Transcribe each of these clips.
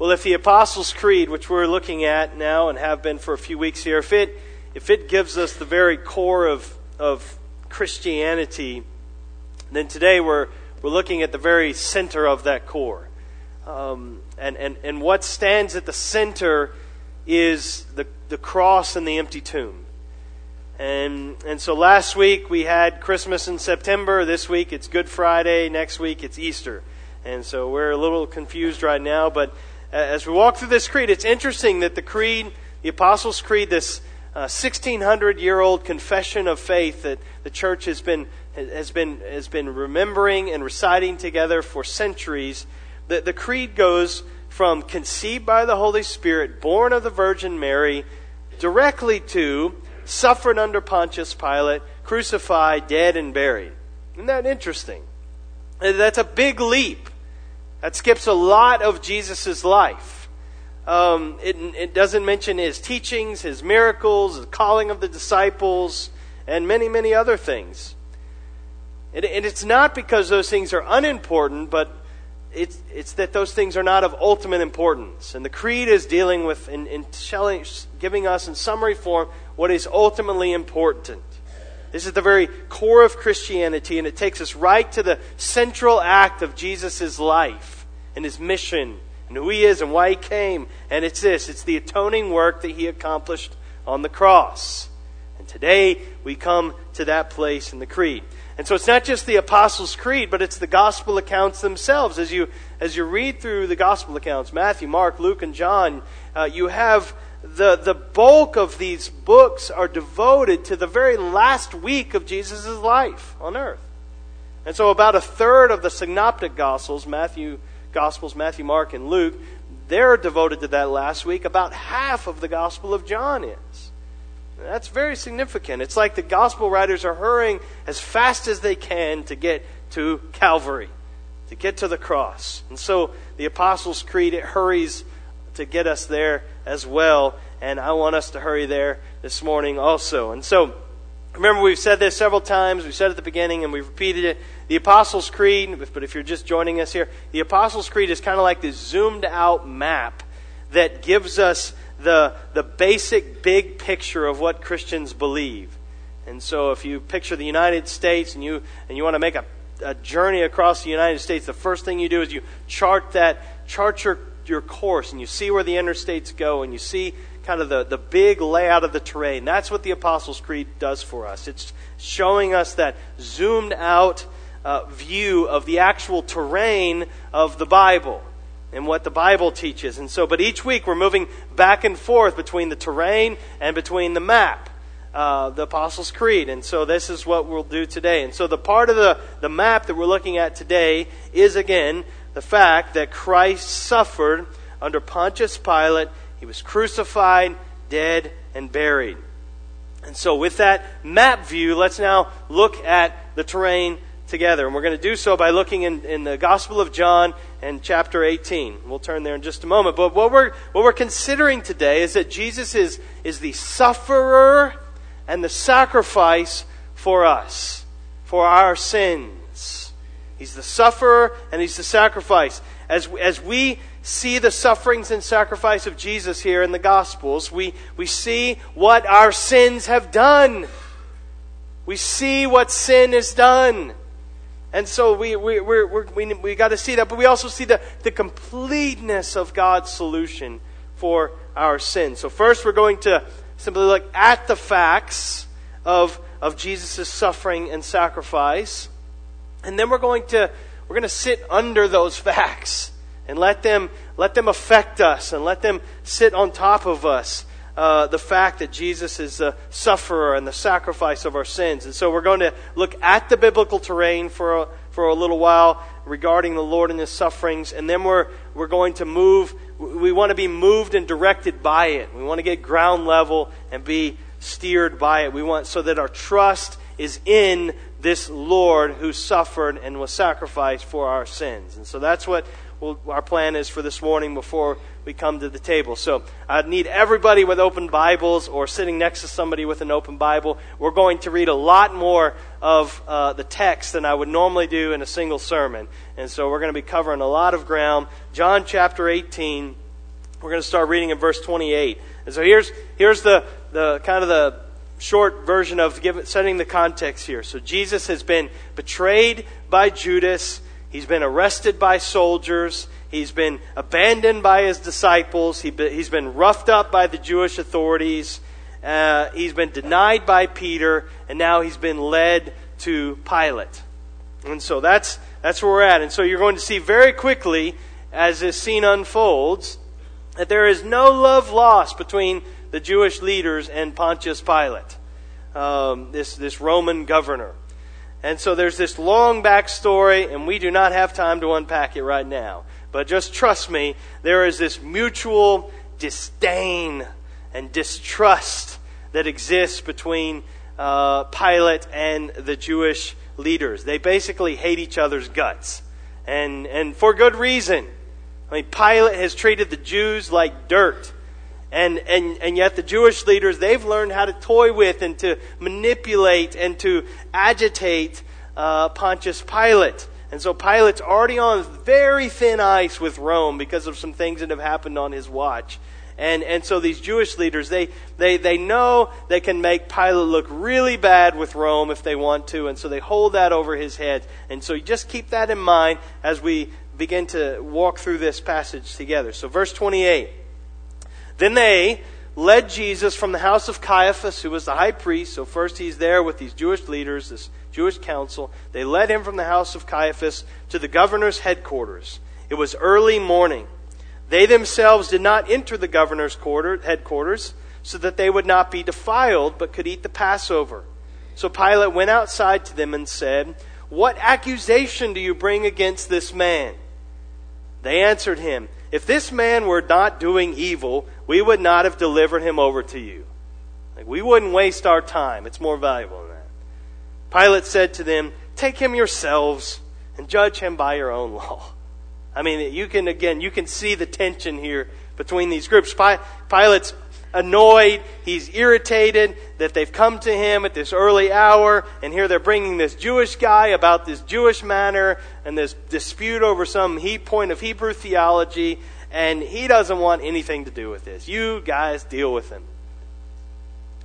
Well, if the Apostles' Creed, which we're looking at now and have been for a few weeks here, if it, if it gives us the very core of, of Christianity, then today we're, we're looking at the very center of that core. Um, and, and, and what stands at the center is the, the cross and the empty tomb. And, and so last week we had Christmas in September. This week it's Good Friday. Next week it's Easter. And so we're a little confused right now, but as we walk through this creed, it's interesting that the creed, the Apostles' Creed, this uh, 1600 year old confession of faith that the church has been, has, been, has been remembering and reciting together for centuries, the, the creed goes from conceived by the Holy Spirit, born of the Virgin Mary, directly to suffered under Pontius Pilate, crucified, dead, and buried. Isn't that interesting? That's a big leap. That skips a lot of Jesus' life. Um, it, it doesn't mention his teachings, his miracles, the calling of the disciples, and many, many other things. And, and it's not because those things are unimportant, but it's, it's that those things are not of ultimate importance. And the Creed is dealing with, in, in showing, giving us in summary form, what is ultimately important. This is the very core of Christianity, and it takes us right to the central act of Jesus' life and his mission and who he is and why he came. And it's this it's the atoning work that he accomplished on the cross. And today we come to that place in the Creed. And so it's not just the Apostles' Creed, but it's the gospel accounts themselves. As you, as you read through the gospel accounts, Matthew, Mark, Luke, and John, uh, you have the, the bulk of these books are devoted to the very last week of Jesus' life on earth. And so about a third of the synoptic gospels, Matthew, gospels, Matthew, Mark, and Luke, they're devoted to that last week. About half of the gospel of John is. That's very significant. It's like the gospel writers are hurrying as fast as they can to get to Calvary, to get to the cross. And so the Apostles' Creed, it hurries to get us there as well. And I want us to hurry there this morning also. And so, remember, we've said this several times. We said it at the beginning and we've repeated it. The Apostles' Creed, but if you're just joining us here, the Apostles' Creed is kind of like this zoomed out map that gives us the, the basic big picture of what Christians believe. And so, if you picture the United States and you, and you want to make a, a journey across the United States, the first thing you do is you chart that, chart your your course and you see where the interstates go and you see kind of the, the big layout of the terrain. That's what the Apostles' Creed does for us. It's showing us that zoomed out uh, view of the actual terrain of the Bible and what the Bible teaches. And so, but each week we're moving back and forth between the terrain and between the map. Uh, the Apostles' Creed. And so this is what we'll do today. And so the part of the, the map that we're looking at today is again the fact that Christ suffered under Pontius Pilate. He was crucified, dead, and buried. And so, with that map view, let's now look at the terrain together. And we're going to do so by looking in, in the Gospel of John and chapter 18. We'll turn there in just a moment. But what we're, what we're considering today is that Jesus is, is the sufferer and the sacrifice for us, for our sins. He's the sufferer and he's the sacrifice. As, as we see the sufferings and sacrifice of Jesus here in the Gospels, we, we see what our sins have done. We see what sin has done. And so we, we, we we, we got to see that, but we also see the, the completeness of God's solution for our sin. So first we're going to simply look at the facts of, of Jesus' suffering and sacrifice. And then we're going to we're going to sit under those facts and let them let them affect us and let them sit on top of us. Uh, the fact that Jesus is the sufferer and the sacrifice of our sins. And so we're going to look at the biblical terrain for a, for a little while regarding the Lord and his sufferings, and then we're, we're going to move. We want to be moved and directed by it. We want to get ground level and be steered by it. We want so that our trust is in this Lord who suffered and was sacrificed for our sins. And so that's what we'll, our plan is for this morning before we come to the table. So I need everybody with open Bibles or sitting next to somebody with an open Bible. We're going to read a lot more of uh, the text than I would normally do in a single sermon. And so we're going to be covering a lot of ground. John chapter 18 We're going to start reading in verse 28. And so here's, here's the, the kind of the short version of give, setting the context here. So Jesus has been betrayed by Judas. He's been arrested by soldiers. He's been abandoned by his disciples. He he's been roughed up by the Jewish authorities. Uh, he's been denied by Peter. And now he's been led to Pilate. And so that's, that's where we're at. And so you're going to see very quickly, as this scene unfolds, that there is no love lost between the Jewish leaders and Pontius Pilate, um, this, this Roman governor. And so there's this long backstory, and we do not have time to unpack it right now. But just trust me, there is this mutual disdain and distrust that exists between uh, Pilate and the Jewish leaders. They basically hate each other's guts. And, and for good reason. I mean, Pilate has treated the Jews like dirt. And, and, and yet the Jewish leaders, they've learned how to toy with and to manipulate and to agitate uh, Pontius Pilate. And so Pilate's already on very thin ice with Rome because of some things that have happened on his watch. And, and so these Jewish leaders, they, they, they know they can make Pilate look really bad with Rome if they want to, and so they hold that over his head. And so you just keep that in mind as we begin to walk through this passage together. So, verse 28. Then they led Jesus from the house of Caiaphas, who was the high priest. So, first he's there with these Jewish leaders, this Jewish council. They led him from the house of Caiaphas to the governor's headquarters. It was early morning. They themselves did not enter the governor's quarter, headquarters so that they would not be defiled, but could eat the Passover. So Pilate went outside to them and said, What accusation do you bring against this man? They answered him, If this man were not doing evil, we would not have delivered him over to you. Like, we wouldn't waste our time. It's more valuable than that. Pilate said to them, Take him yourselves and judge him by your own law. I mean, you can, again, you can see the tension here between these groups. Pilate's annoyed, he's irritated that they've come to him at this early hour, and here they're bringing this Jewish guy about this Jewish manner and this dispute over some point of Hebrew theology, and he doesn't want anything to do with this. You guys deal with him.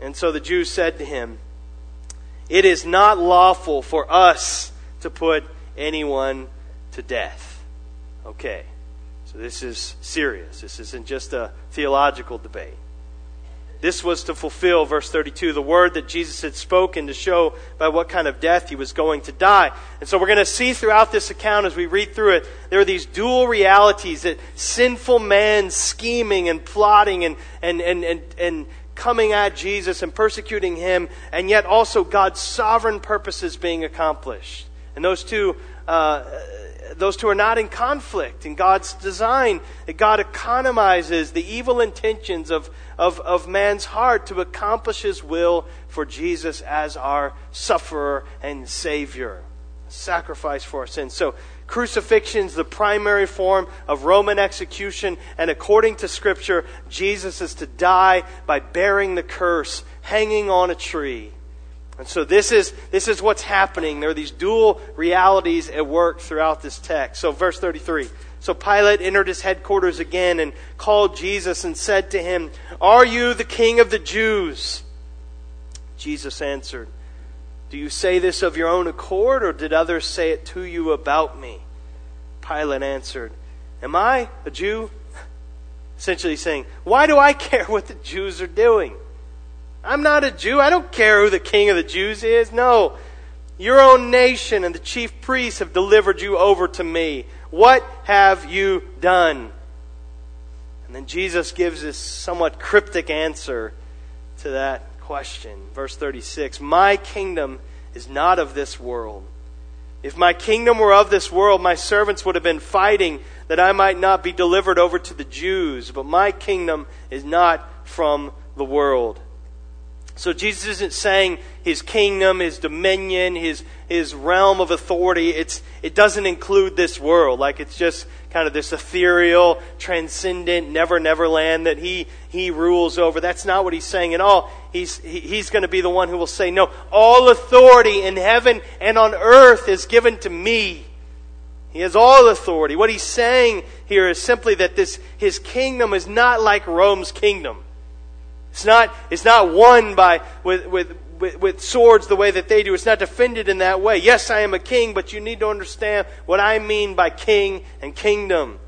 And so the Jews said to him, It is not lawful for us to put anyone to death. Okay, so this is serious. This isn't just a theological debate. This was to fulfill, verse 32, the word that Jesus had spoken to show by what kind of death he was going to die. And so we're going to see throughout this account as we read through it, there are these dual realities that sinful man scheming and plotting and, and, and, and, and coming at Jesus and persecuting him, and yet also God's sovereign purposes being accomplished. And those two uh, those two are not in conflict in God's design. That God economizes the evil intentions of, of, of man's heart to accomplish his will for Jesus as our sufferer and Savior. Sacrifice for our sins. So, crucifixion is the primary form of Roman execution, and according to Scripture, Jesus is to die by bearing the curse, hanging on a tree. And so this is, this is what's happening. There are these dual realities at work throughout this text. So verse 33. So Pilate entered his headquarters again and called Jesus and said to him, Are you the king of the Jews? Jesus answered, Do you say this of your own accord, or did others say it to you about me? Pilate answered, Am I a Jew? Essentially saying, Why do I care what the Jews are doing? I'm not a Jew. I don't care who the king of the Jews is. No. Your own nation and the chief priests have delivered you over to me. What have you done? And then Jesus gives this somewhat cryptic answer to that question. Verse 36 My kingdom is not of this world. If my kingdom were of this world, my servants would have been fighting that I might not be delivered over to the Jews. But my kingdom is not from the world. So Jesus isn't saying his kingdom, his dominion, his, his realm of authority, it's, it doesn't include this world. Like it's just kind of this ethereal, transcendent, never, never land that he, he rules over. That's not what he's saying at all. He's, he, he's going to be the one who will say, no, all authority in heaven and on earth is given to me. He has all authority. What he's saying here is simply that this, his kingdom is not like Rome's kingdom. It's not, it's not won by, with, with, with, with swords the way that they do. It's not defended in that way. Yes, I am a king, but you need to understand what I mean by king and kingdom.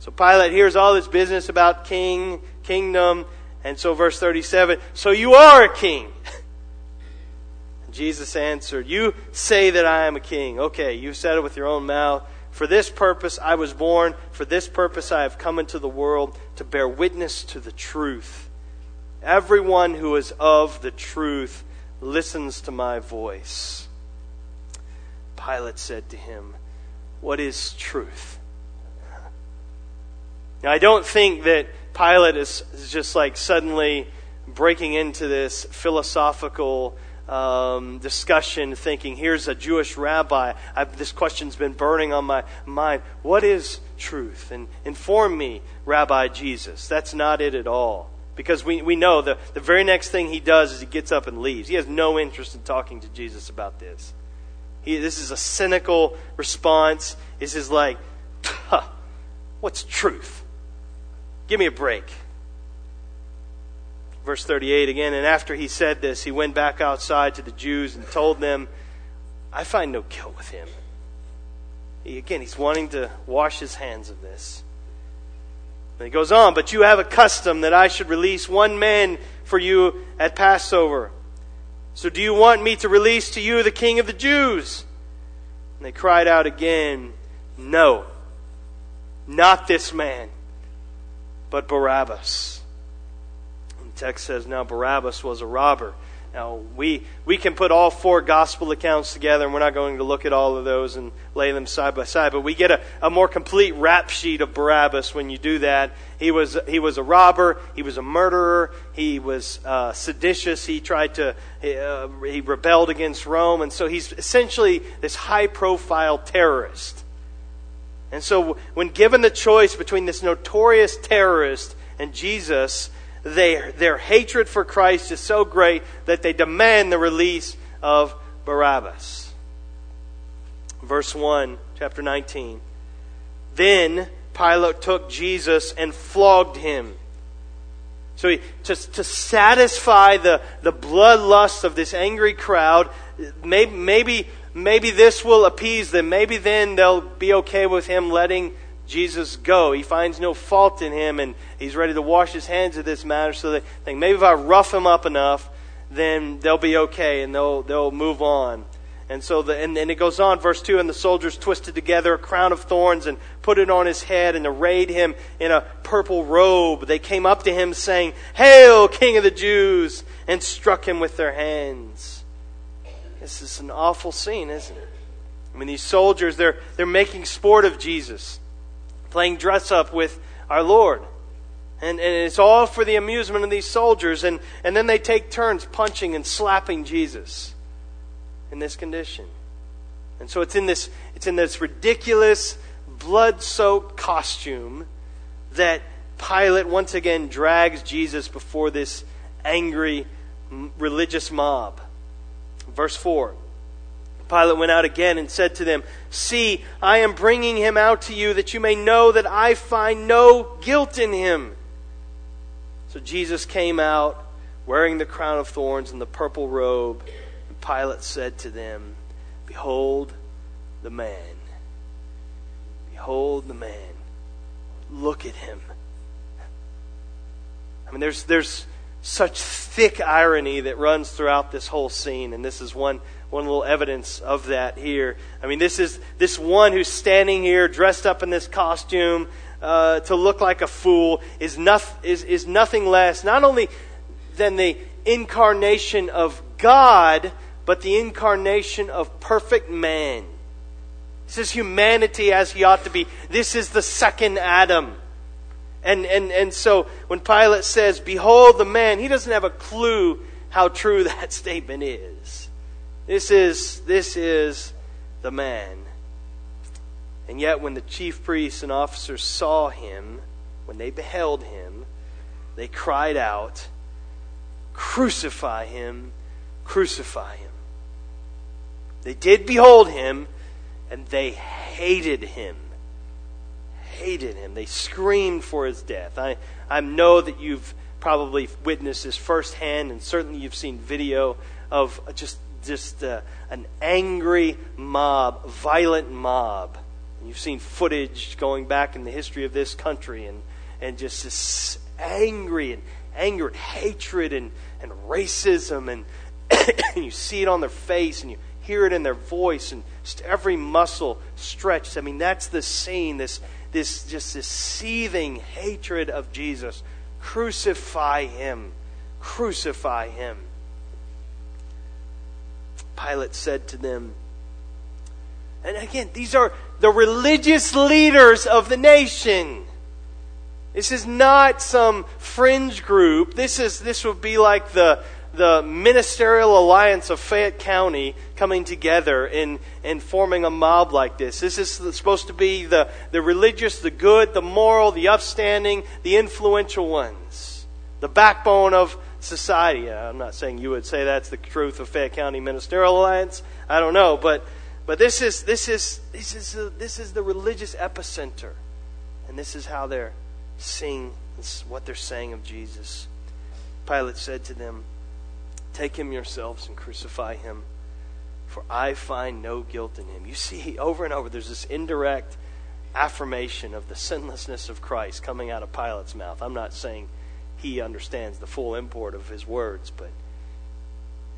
So Pilate hears all this business about king, kingdom, and so verse 37, so you are a king. Jesus answered, You say that I am a king. Okay, you said it with your own mouth. For this purpose I was born. For this purpose I have come into the world to bear witness to the truth. Everyone who is of the truth listens to my voice. Pilate said to him, What is truth? Now, I don't think that Pilate is, just like suddenly breaking into this philosophical um, discussion, thinking, here's a Jewish rabbi. I've, this question's been burning on my mind. What is truth? And inform me, Rabbi Jesus. That's not it at all. Because we, we know the, the very next thing he does is he gets up and leaves. He has no interest in talking to Jesus about this. He, this is a cynical response. This is like, what's truth? Give me a break. Verse 38 again, and after he said this, he went back outside to the Jews and told them, I find no guilt with him. He, again, he's wanting to wash his hands of this. And he goes on, but you have a custom that I should release one man for you at Passover. So do you want me to release to you the king of the Jews? And they cried out again, No, not this man, but Barabbas The text says, Now Barabbas was a robber. Now, we, we can put all four gospel accounts together, and we're not going to look at all of those and lay them side by side, but we get a, a more complete rap sheet of Barabbas when you do that. He was, he was a robber, he was a murderer, he was uh, seditious, he tried to, uh, he rebelled against Rome, and so he's essentially this high profile terrorist. And so, when given the choice between this notorious terrorist and Jesus, they, their hatred for Christ is so great that they demand the release of Barabbas. Verse 1, chapter 19. Then Pilate took Jesus and flogged him. So he, to, to satisfy the, the bloodlust of this angry crowd, maybe, maybe, maybe this will appease them. Maybe then they'll be okay with him letting Jesus go. He finds no fault in him, and he's ready to wash his hands of this matter. So they think maybe if I rough him up enough, then they'll be okay and they'll they'll move on. And so the, and, and it goes on, verse two, and the soldiers twisted together a crown of thorns and put it on his head and arrayed him in a purple robe. They came up to him saying, "Hail, King of the Jews!" and struck him with their hands. This is an awful scene, isn't it? I mean, these soldiers, they're, they're making sport of Jesus playing dress up with our Lord. And, and it's all for the amusement of these soldiers. And, and then they take turns punching and slapping Jesus in this condition. And so it's in this, it's in this ridiculous, blood soaked costume that Pilate once again drags Jesus before this angry religious mob. Verse 4 Pilate went out again and said to them, See, I am bringing him out to you that you may know that I find no guilt in him. So Jesus came out wearing the crown of thorns and the purple robe. And Pilate said to them, Behold the man. Behold the man. Look at him. I mean, there's, there's such thick irony that runs throughout this whole scene, and this is one one little evidence of that here. I mean, this is this one who's standing here dressed up in this costume uh, to look like a fool is, is, is nothing less, not only than the incarnation of God, but the incarnation of perfect man. This is humanity as he ought to be. This is the second Adam. And, and, and so when Pilate says, Behold the man, he doesn't have a clue how true that statement is. This is, this is the man. And yet, when the chief priests and officers saw him, when they beheld him, they cried out, Crucify him, crucify him. They did behold him, and they hated him. Hated him. They screamed for his death. I, I know that you've probably witnessed this firsthand, and certainly you've seen video of just just uh, an angry mob, violent mob. You've seen footage going back in the history of this country, and and just this angry and anger and hatred and, and racism and you see it on their face and you hear it in their voice and every muscle stretched. I mean, that's the scene, this, this just this seething hatred of Jesus. Crucify him. Crucify him. Pilate said to them, and again, these are the religious leaders of the nation. This is not some fringe group. This is this would be like the the ministerial alliance of Fayette County coming together and, and forming a mob like this. This is supposed to be the, the religious, the good, the moral, the upstanding, the influential ones, the backbone of society. Uh, I'm not saying you would say that's the truth of Fayette County Ministerial Alliance. I don't know, but but this is this is this is uh, this is the religious epicenter, and this is how they're sing what they're saying of Jesus. Pilate said to them, Take him yourselves and crucify him, for I find no guilt in him. You see, over and over, there's this indirect affirmation of the sinlessness of Christ coming out of Pilate's mouth. I'm not saying he understands the full import of his words, but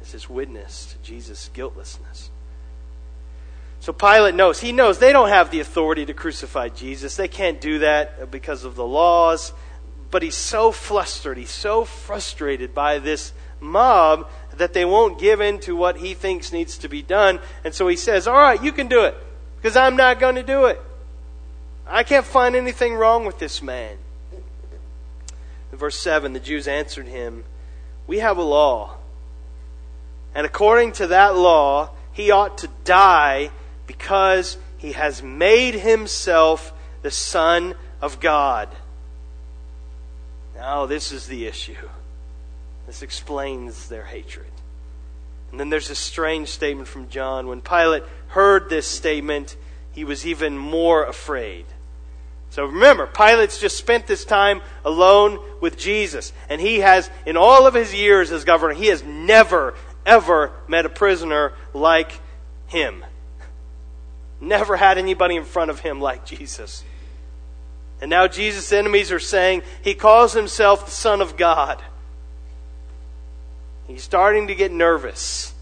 it's his witness to Jesus' guiltlessness. So Pilate knows. He knows they don't have the authority to crucify Jesus. They can't do that because of the laws. But he's so flustered, he's so frustrated by this mob that they won't give in to what he thinks needs to be done. And so he says, All right, you can do it because I'm not going to do it. I can't find anything wrong with this man. Verse 7, the Jews answered him, We have a law. And according to that law, he ought to die because he has made himself the Son of God. Now, this is the issue. This explains their hatred. And then there's a strange statement from John. When Pilate heard this statement, he was even more afraid. So remember, Pilate's just spent this time alone with Jesus. And he has, in all of his years as governor, he has never, ever met a prisoner like him. Never had anybody in front of him like Jesus. And now Jesus' enemies are saying he calls himself the Son of God. He's starting to get nervous.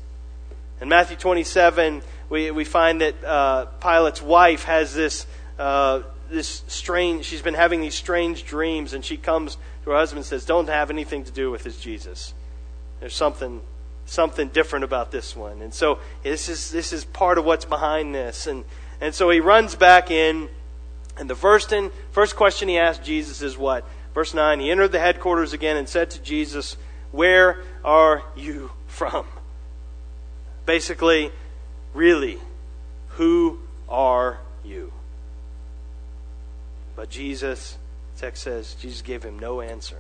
In Matthew 27, we, we find that uh, Pilate's wife has this, uh, this strange, she's been having these strange dreams, and she comes to her husband and says, Don't have anything to do with this Jesus. There's something something different about this one. And so this is this is part of what's behind this. And and so he runs back in, and the first in, first question he asked Jesus is what? Verse nine. He entered the headquarters again and said to Jesus, "Where are you from?" Basically, really, who are you? But Jesus, text says, Jesus gave him no answer.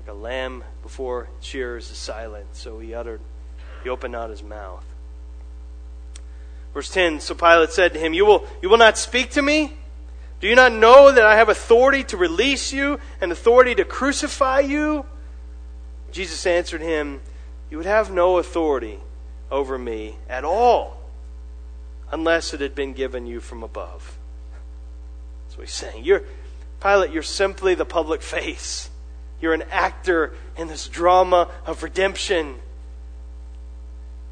Like a lamb before shears is silent, so he uttered, he opened not his mouth. Verse 10 So Pilate said to him, You will, you will not speak to me? Do you not know that I have authority to release you and authority to crucify you? Jesus answered him, You would have no authority over me at all unless it had been given you from above. What he's saying. You're, Pilate, you're simply the public face. You're an actor in this drama of redemption.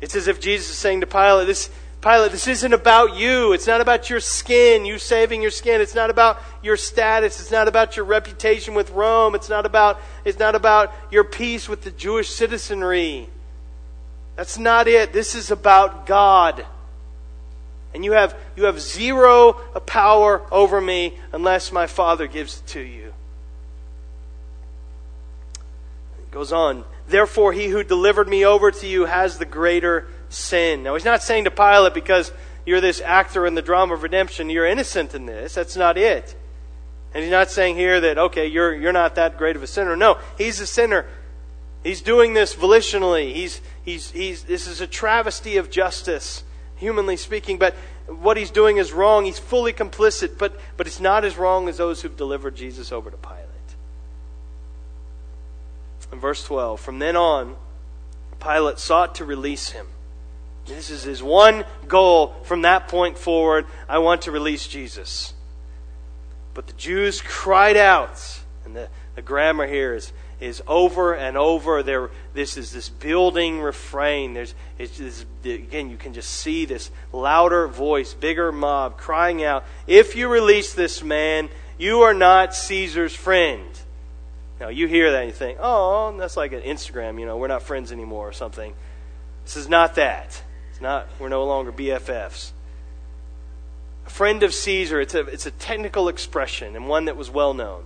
It's as if Jesus is saying to Pilate, this, Pilate, this isn't about you. It's not about your skin, you saving your skin. It's not about your status. It's not about your reputation with Rome. It's not about, it's not about your peace with the Jewish citizenry. That's not it. This is about God. And you have, you have zero power over me unless my Father gives it to you. It goes on, therefore he who delivered me over to you has the greater sin. Now he's not saying to Pilate because you're this actor in the drama of redemption, you're innocent in this. That's not it. And he's not saying here that, okay, you're, you're not that great of a sinner. No, he's a sinner. He's doing this volitionally. He's, he's, he's, this is a travesty of justice, humanly speaking. But what he's doing is wrong. He's fully complicit, but, but it's not as wrong as those who've delivered Jesus over to Pilate. In verse 12, from then on, Pilate sought to release him. This is his one goal from that point forward. I want to release Jesus. But the Jews cried out, and the, the grammar here is, is over and over. There, this is this building refrain. There's, it's again, you can just see this louder voice, bigger mob crying out, If you release this man, you are not Caesar's friend. Now, you hear that and you think, oh, that's like an Instagram, you know, we're not friends anymore or something. This is not that. It's not, we're no longer BFFs. A friend of Caesar, it's a, it's a technical expression and one that was well known.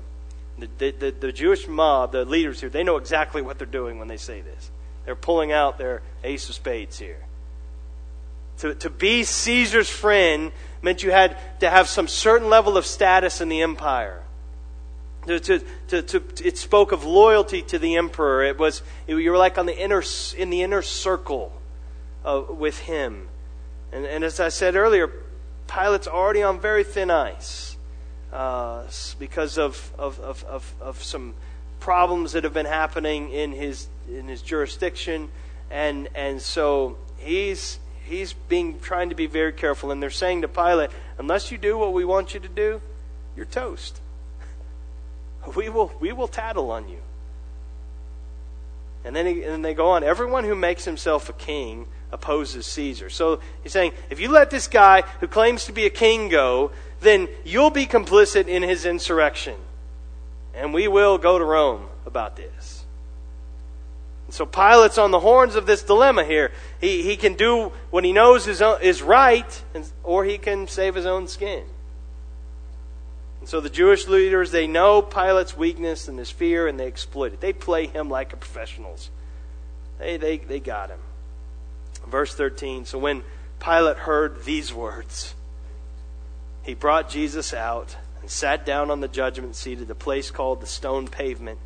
The, the, the, Jewish mob, the leaders here, they know exactly what they're doing when they say this. They're pulling out their ace of spades here. To, to be Caesar's friend meant you had to have some certain level of status in the empire. To, to, to, to, it spoke of loyalty to the emperor. It was you were like on the inner in the inner circle uh, with him. And, and as I said earlier, Pilate's already on very thin ice uh, because of, of, of, of, some problems that have been happening in his in his jurisdiction, and and so he's he's being trying to be very careful. And they're saying to Pilate, unless you do what we want you to do, you're toast we will, we will tattle on you. And then, he, and they go on. Everyone who makes himself a king opposes Caesar. So he's saying, if you let this guy who claims to be a king go, then you'll be complicit in his insurrection. And we will go to Rome about this. And so Pilate's on the horns of this dilemma here. He, he can do what he knows is, uh, is right, or he can save his own skin. And so the Jewish leaders, they know Pilate's weakness and his fear, and they exploit it. They play him like a professionals. They, they, they got him. Verse 13 So when Pilate heard these words, he brought Jesus out and sat down on the judgment seat at the place called the stone pavement,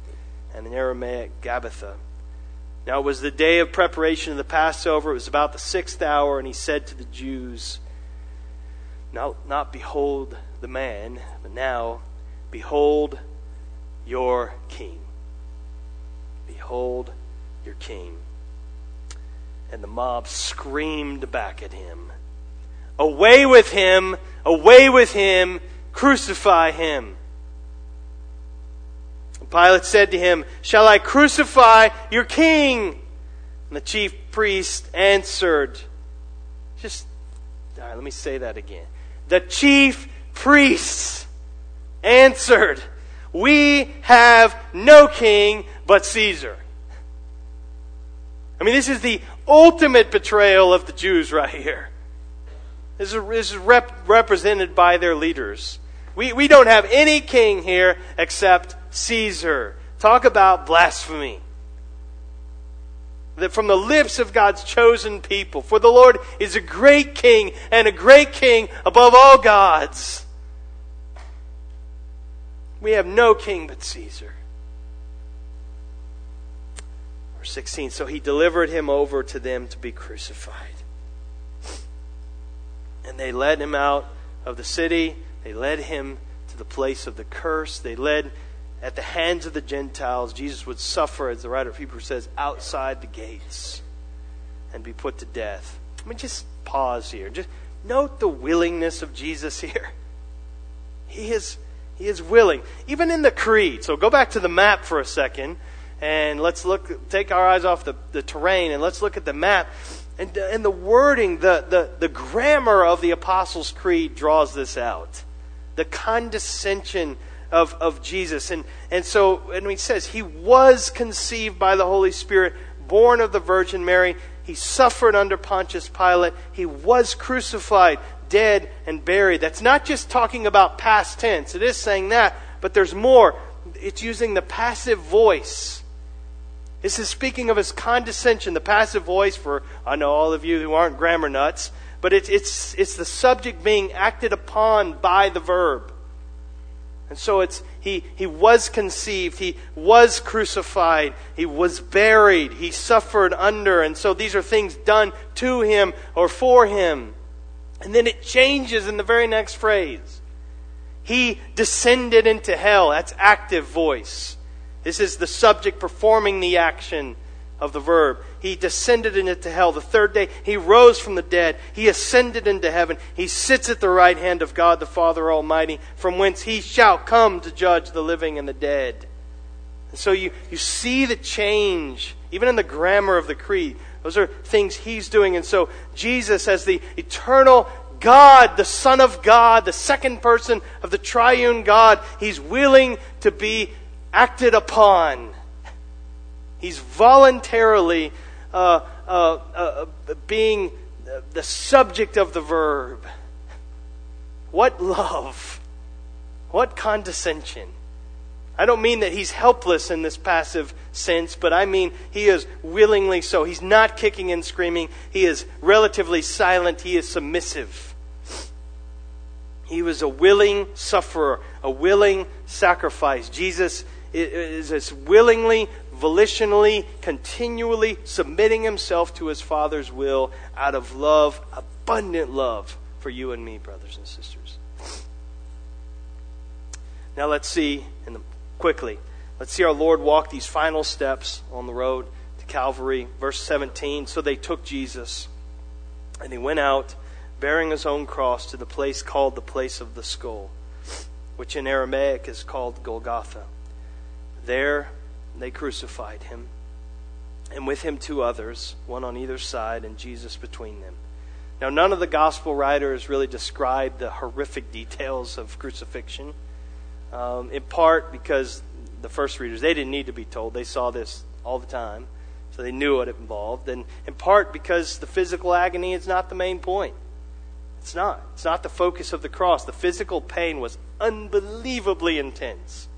and in Aramaic, Gabbatha. Now it was the day of preparation of the Passover. It was about the sixth hour, and he said to the Jews, Now, not behold the man, but now, behold your king. Behold your king. And the mob screamed back at him Away with him! Away with him! Crucify him! Pilate said to him, Shall I crucify your king? And the chief priest answered, Just, all right, let me say that again. The chief priests answered, We have no king but Caesar. I mean, this is the ultimate betrayal of the Jews right here. Is, is rep, represented by their leaders. We, we don't have any king here except Caesar. Talk about blasphemy. That from the lips of God's chosen people. For the Lord is a great king and a great king above all gods. We have no king but Caesar. Verse 16 So he delivered him over to them to be crucified. And they led him out of the city. They led him to the place of the curse. They led at the hands of the Gentiles. Jesus would suffer, as the writer of Hebrews says, outside the gates and be put to death. Let me just pause here. Just note the willingness of Jesus here. He is he is willing. Even in the creed. So go back to the map for a second and let's look, take our eyes off the, the terrain and let's look at the map. And, uh, and the wording, the, the, the grammar of the Apostles' Creed draws this out. The condescension of, of Jesus. And, and so, and he says, He was conceived by the Holy Spirit, born of the Virgin Mary. He suffered under Pontius Pilate. He was crucified dead, and buried. That's not just talking about past tense. It is saying that, but there's more. It's using the passive voice. This is speaking of his condescension, the passive voice for, I know all of you who aren't grammar nuts, but it's, it's, it's the subject being acted upon by the verb. And so it's, he, he was conceived, he was crucified, he was buried, he suffered under, and so these are things done to him or for him. And then it changes in the very next phrase. He descended into hell. That's active voice. This is the subject performing the action of the verb. He descended into hell. The third day, he rose from the dead. He ascended into heaven. He sits at the right hand of God the Father Almighty, from whence he shall come to judge the living and the dead. And so you, you see the change, even in the grammar of the creed. Those are things he's doing. And so Jesus, as the eternal God, the Son of God, the second person of the triune God, he's willing to be acted upon He's voluntarily uh, uh, uh, being the subject of the verb. What love! What condescension! I don't mean that he's helpless in this passive sense, but I mean he is willingly so. He's not kicking and screaming. He is relatively silent. He is submissive. He was a willing sufferer, a willing sacrifice. Jesus is as willingly volitionally, continually submitting himself to his Father's will out of love, abundant love for you and me, brothers and sisters. Now let's see, and quickly, let's see our Lord walk these final steps on the road to Calvary. Verse 17 So they took Jesus, and he went out, bearing his own cross, to the place called the place of the skull, which in Aramaic is called Golgotha. There they crucified him, and with him two others, one on either side, and Jesus between them. Now, none of the gospel writers really describe the horrific details of crucifixion, um, in part because the first readers, they didn't need to be told. They saw this all the time, so they knew what it involved. And in part because the physical agony is not the main point. It's not. It's not the focus of the cross. The physical pain was unbelievably intense.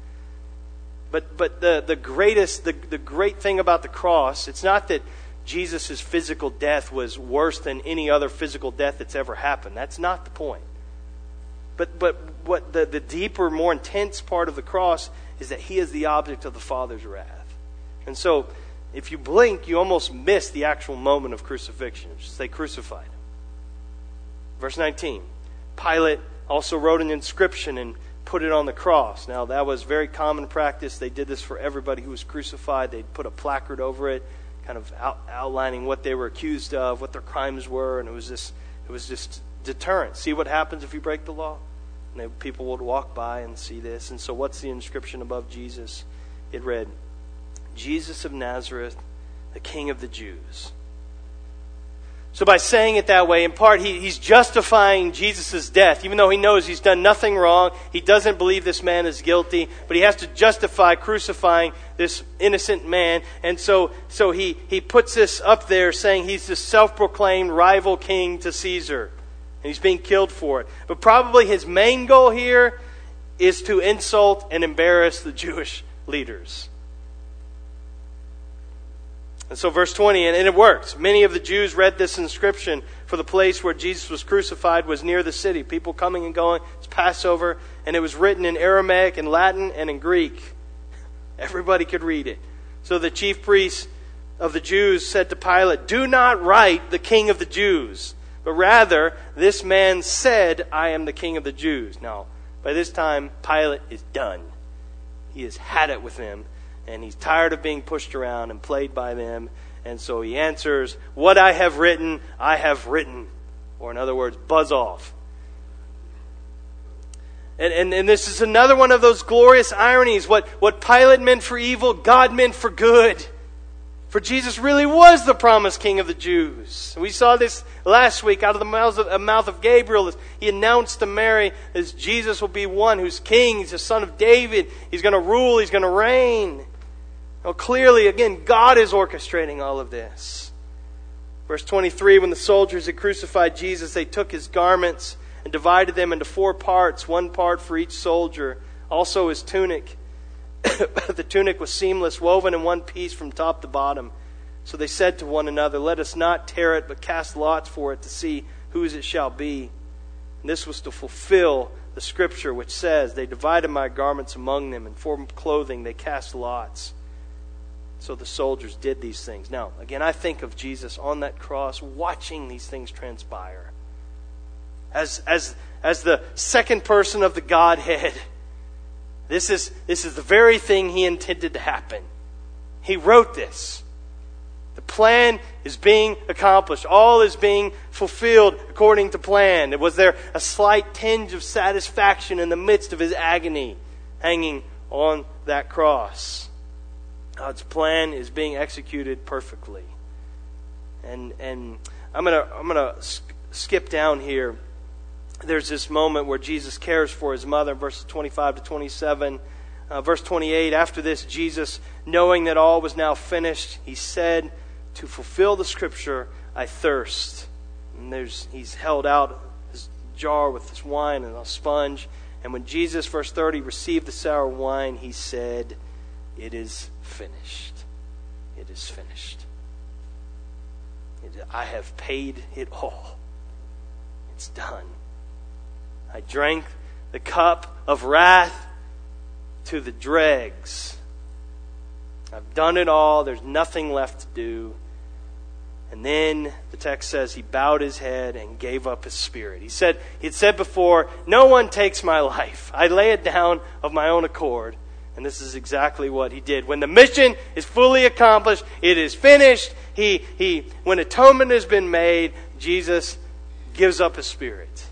But, but the, the greatest, the, the great thing about the cross, it's not that Jesus' physical death was worse than any other physical death that's ever happened. That's not the point. But, but what the, the deeper, more intense part of the cross is that he is the object of the Father's wrath. And so, if you blink, you almost miss the actual moment of crucifixion. Just say crucified. Verse 19 Pilate also wrote an inscription and put it on the cross. Now, that was very common practice. They did this for everybody who was crucified. They'd put a placard over it, kind of out, outlining what they were accused of, what their crimes were, and it was just, it was just deterrent. See what happens if you break the law? And they, people would walk by and see this. And so, what's the inscription above Jesus? It read, Jesus of Nazareth, the King of the Jews. So, by saying it that way, in part, he, he's justifying Jesus' death. Even though he knows he's done nothing wrong, he doesn't believe this man is guilty, but he has to justify crucifying this innocent man. And so, so he, he puts this up there saying he's the self proclaimed rival king to Caesar. And he's being killed for it. But probably his main goal here is to insult and embarrass the Jewish leaders. And so, verse 20, and, it works. Many of the Jews read this inscription for the place where Jesus was crucified was near the city. People coming and going. It's Passover, and it was written in Aramaic, in Latin, and in Greek. Everybody could read it. So the chief priests of the Jews said to Pilate, Do not write the king of the Jews, but rather, this man said, I am the king of the Jews. Now, by this time, Pilate is done. He has had it with them and he's tired of being pushed around and played by them. And so he answers, What I have written, I have written. Or, in other words, buzz off. And, and, and this is another one of those glorious ironies. What, what Pilate meant for evil, God meant for good. For Jesus really was the promised king of the Jews. We saw this last week out of the mouth of, mouth of Gabriel. He announced to Mary that Jesus will be one who's king. He's the son of David. He's going to rule. He's going to reign. Well, clearly, again, God is orchestrating all of this. Verse 23 When the soldiers had crucified Jesus, they took his garments and divided them into four parts, one part for each soldier, also his tunic. the tunic was seamless, woven in one piece from top to bottom. So they said to one another, Let us not tear it, but cast lots for it to see whose it shall be. And this was to fulfill the scripture which says, They divided my garments among them, and for clothing they cast lots. So the soldiers did these things. Now, again, I think of Jesus on that cross watching these things transpire. as, as, as the second person of the Godhead. This is, this is the very thing he intended to happen. He wrote this. The plan is being accomplished. All is being fulfilled according to plan. Was there a slight tinge of satisfaction in the midst of his agony hanging on that cross? God's plan is being executed perfectly. And, and I'm going to I'm gonna skip down here. There's this moment where Jesus cares for his mother, verses 25 to 27. Uh, verse 28 After this, Jesus, knowing that all was now finished, he said, To fulfill the scripture, I thirst. And there's, he's held out his jar with this wine and a sponge. And when Jesus, verse 30, received the sour wine, he said, It is finished. It is finished. I have paid it all. It's done. I drank the cup of wrath to the dregs. I've done it all. There's nothing left to do. And then the text says he bowed his head and gave up his spirit. He said, he had said before, No one takes my life. I lay it down of my own accord. And this is exactly what he did. When the mission is fully accomplished, it is finished. He, he, when atonement has been made, Jesus gives up his spirit.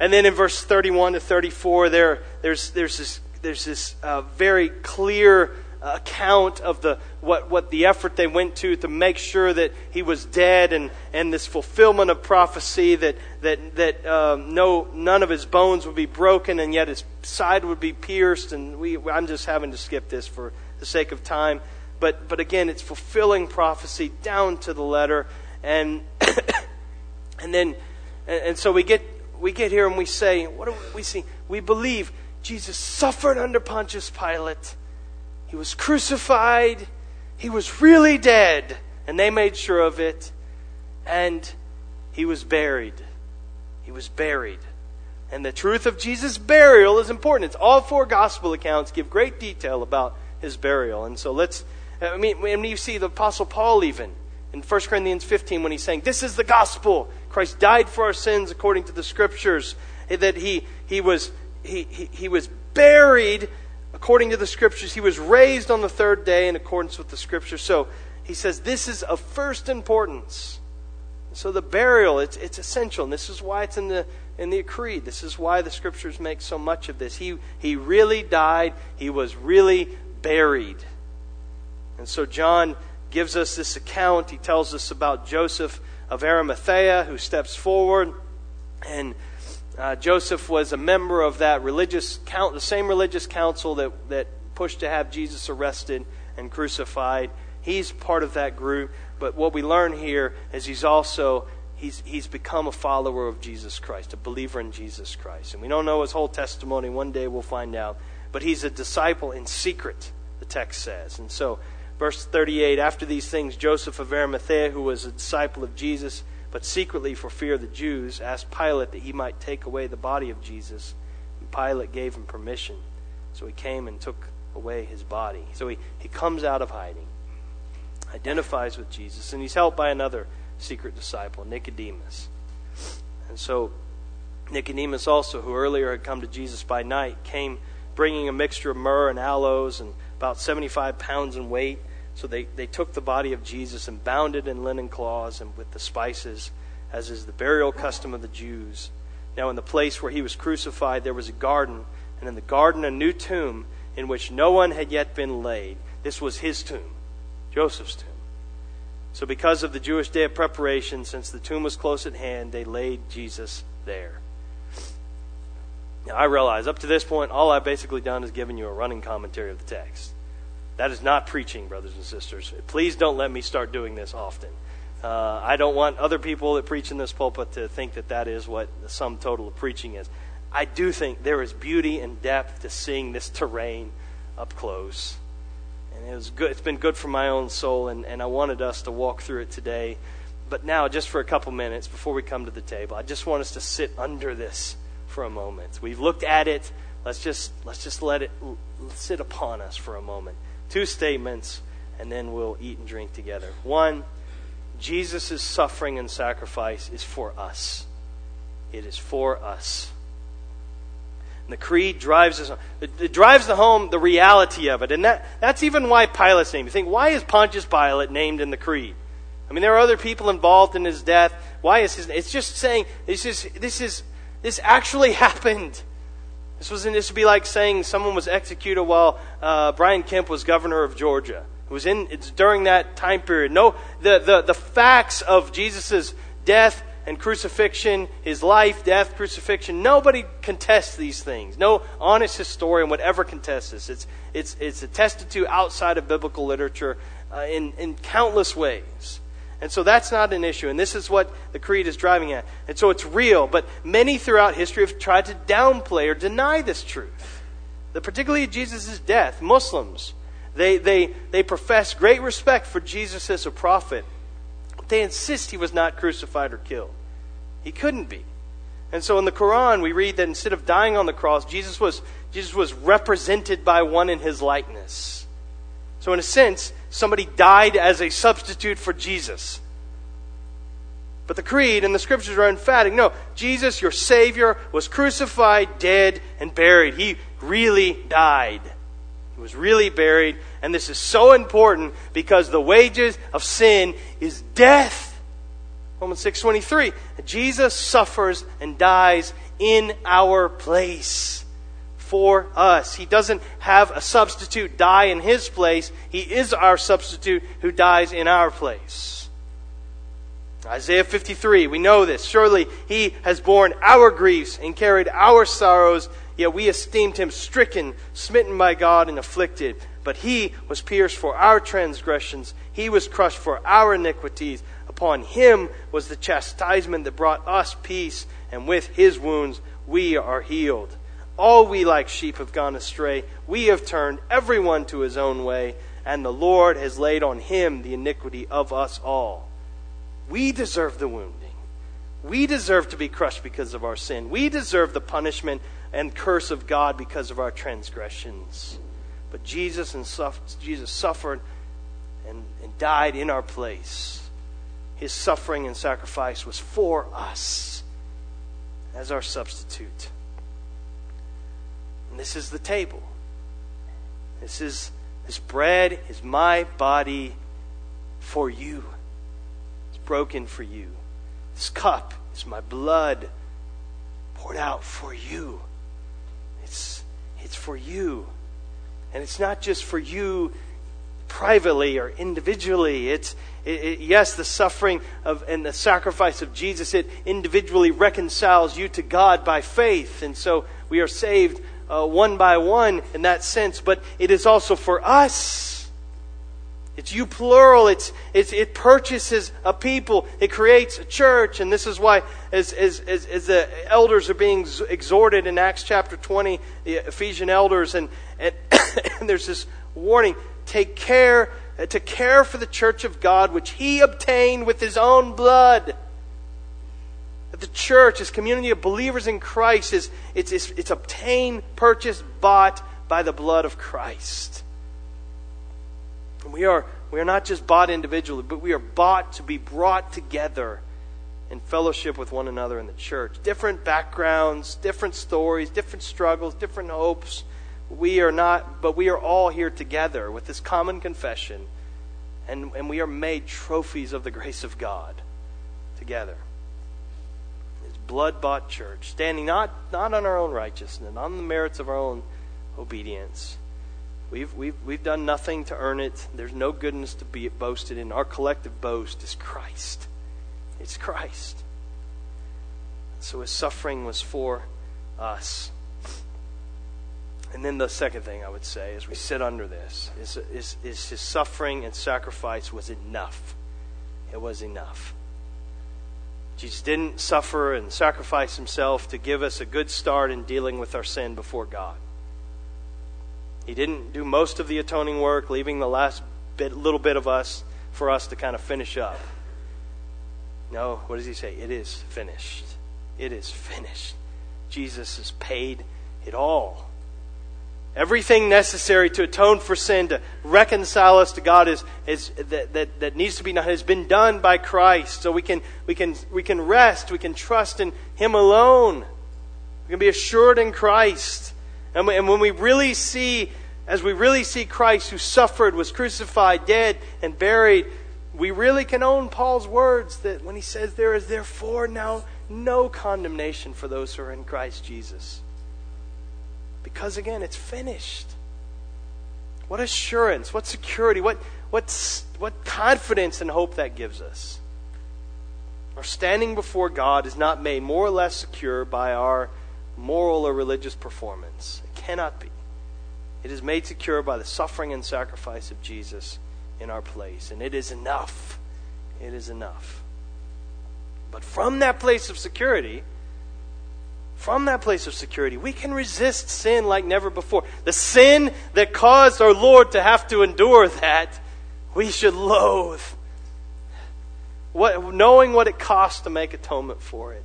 And then in verse 31 to 34, there, there's, there's this, there's this uh, very clear account of the, what, what the effort they went to to make sure that he was dead and, and this fulfillment of prophecy that, that, that um, no, none of his bones would be broken and yet his side would be pierced. And we, I'm just having to skip this for the sake of time. But, but again, it's fulfilling prophecy down to the letter. And, and then, and, and so we get, we get here and we say, what do we see? We believe Jesus suffered under Pontius Pilate he was crucified. He was really dead. And they made sure of it. And he was buried. He was buried. And the truth of Jesus' burial is important. It's all four gospel accounts give great detail about his burial. And so let's, I mean, when you see the Apostle Paul even in 1 Corinthians 15 when he's saying, This is the gospel. Christ died for our sins according to the scriptures. That he, he, was, he, he, he was buried according to the scriptures. He was raised on the third day in accordance with the scriptures. So he says this is of first importance. So the burial, it's, it's essential. And this is why it's in the, in the creed. This is why the scriptures make so much of this. He, he really died. He was really buried. And so John gives us this account. He tells us about Joseph of Arimathea who steps forward and uh, Joseph was a member of that religious count, the same religious council that, that pushed to have Jesus arrested and crucified. He's part of that group. But what we learn here is he's also he's he's become a follower of Jesus Christ, a believer in Jesus Christ. And we don't know his whole testimony. One day we'll find out. But he's a disciple in secret, the text says. And so, verse 38 After these things, Joseph of Arimathea, who was a disciple of Jesus, but secretly for fear of the Jews, asked Pilate that he might take away the body of Jesus. And Pilate gave him permission. So he came and took away his body. So he, he comes out of hiding, identifies with Jesus, and he's helped by another secret disciple, Nicodemus. And so Nicodemus also, who earlier had come to Jesus by night, came bringing a mixture of myrrh and aloes and about 75 pounds in weight. So they, they took the body of Jesus and bound it in linen cloths and with the spices, as is the burial custom of the Jews. Now, in the place where he was crucified, there was a garden, and in the garden, a new tomb in which no one had yet been laid. This was his tomb, Joseph's tomb. So, because of the Jewish day of preparation, since the tomb was close at hand, they laid Jesus there. Now, I realize up to this point, all I've basically done is given you a running commentary of the text. That is not preaching, brothers and sisters. Please don't let me start doing this often. Uh, I don't want other people that preach in this pulpit to think that that is what the sum total of preaching is. I do think there is beauty and depth to seeing this terrain up close. And it was good. It's been good for my own soul, and, and I wanted us to walk through it today. But now, just for a couple minutes before we come to the table, I just want us to sit under this for a moment. We've looked at it. Let's just let's just let it sit upon us for a moment two statements, and then we'll eat and drink together. One, Jesus' suffering and sacrifice is for us. It is for us. And the creed drives us. It, drives the home the reality of it, and that, that's even why Pilate's named. You think, why is Pontius Pilate named in the creed? I mean, there are other people involved in his death. Why is his? It's just saying this is this is this actually happened. This was this would be like saying someone was executed while uh, Brian Kemp was governor of Georgia. It was in it's during that time period. No, the the, the facts of Jesus' death and crucifixion, his life, death, crucifixion. Nobody contests these things. No honest historian would ever contest this. It's, it's, it's attested to outside of biblical literature uh, in, in countless ways. And so that's not an issue. And this is what the creed is driving at. And so it's real. But many throughout history have tried to downplay or deny this truth. Particularly Jesus' death. Muslims, they, they, they profess great respect for Jesus as a prophet. But they insist he was not crucified or killed. He couldn't be. And so in the Quran, we read that instead of dying on the cross, Jesus was, Jesus was represented by one in his likeness. So, in a sense, somebody died as a substitute for Jesus. But the creed and the scriptures are emphatic. No, Jesus, your Savior, was crucified, dead, and buried. He really died. He was really buried. And this is so important because the wages of sin is death. Romans 6:23. Jesus suffers and dies in our place for us. He doesn't have a substitute die in his place. He is our substitute who dies in our place. Isaiah 53, we know this. Surely he has borne our griefs and carried our sorrows, yet we esteemed him stricken, smitten by God, and afflicted. But he was pierced for our transgressions, he was crushed for our iniquities. Upon him was the chastisement that brought us peace, and with his wounds we are healed. All we like sheep have gone astray. We have turned everyone to his own way, and the Lord has laid on him the iniquity of us all. We deserve the wounding. We deserve to be crushed because of our sin. We deserve the punishment and curse of God because of our transgressions. But Jesus and Jesus suffered and, and died in our place his suffering and sacrifice was for us as our substitute. This is the table. This is this bread is my body for you. It's broken for you. This cup is my blood poured out for you. It's it's for you. And it's not just for you privately or individually. It's it, it, yes, the suffering of and the sacrifice of Jesus it individually reconciles you to God by faith, and so we are saved uh, one by one in that sense. But it is also for us. It's you plural. It's, it's, it purchases a people. It creates a church. And this is why, as, as, as, as the elders are being exhorted in Acts chapter 20, the Ephesian elders, and, and, and there's this warning take care uh, to care for the church of God which he obtained with his own blood. The church, this community of believers in Christ, is it's, it's, it's obtained, purchased, bought by the blood of Christ. And we are we are not just bought individually, but we are bought to be brought together in fellowship with one another in the church. Different backgrounds, different stories, different struggles, different hopes we are not, but we are all here together with this common confession, and, and we are made trophies of the grace of God together. Blood bought church, standing not, not on our own righteousness, and on the merits of our own obedience. We've, we've, we've done nothing to earn it. There's no goodness to be boasted in. Our collective boast is Christ. It's Christ. So his suffering was for us. And then the second thing I would say as we sit under this is, is, is his suffering and sacrifice was enough. It was enough. Jesus didn't suffer and sacrifice himself to give us a good start in dealing with our sin before God. He didn't do most of the atoning work, leaving the last bit, little bit of us for us to kind of finish up. No, what does he say? It is finished. It is finished. Jesus has paid it all. Everything necessary to atone for sin, to reconcile us to God, is, is that, that, that needs to be done, has been done by Christ. So we can, we, can, we can rest, we can trust in Him alone. We can be assured in Christ. And, we, and when we really see, as we really see Christ who suffered, was crucified, dead, and buried, we really can own Paul's words that when he says, There is therefore now no condemnation for those who are in Christ Jesus. Because again, it's finished. What assurance, what security, what, what, what confidence and hope that gives us. Our standing before God is not made more or less secure by our moral or religious performance. It cannot be. It is made secure by the suffering and sacrifice of Jesus in our place. And it is enough. It is enough. But from that place of security, from that place of security, we can resist sin like never before. The sin that caused our Lord to have to endure that, we should loathe. What, knowing what it costs to make atonement for it.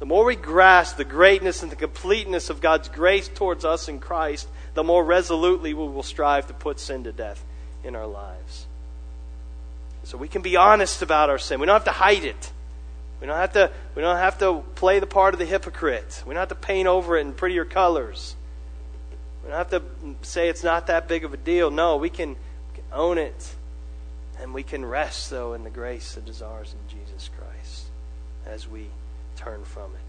The more we grasp the greatness and the completeness of God's grace towards us in Christ, the more resolutely we will strive to put sin to death in our lives. So we can be honest about our sin. We don't have to hide it. We don't have to, we don't have to play the part of the hypocrite. We don't have to paint over it in prettier colors. We don't have to say it's not that big of a deal. No, we can, own it. And we can rest, though, in the grace that is ours in Jesus Christ as we turn from it.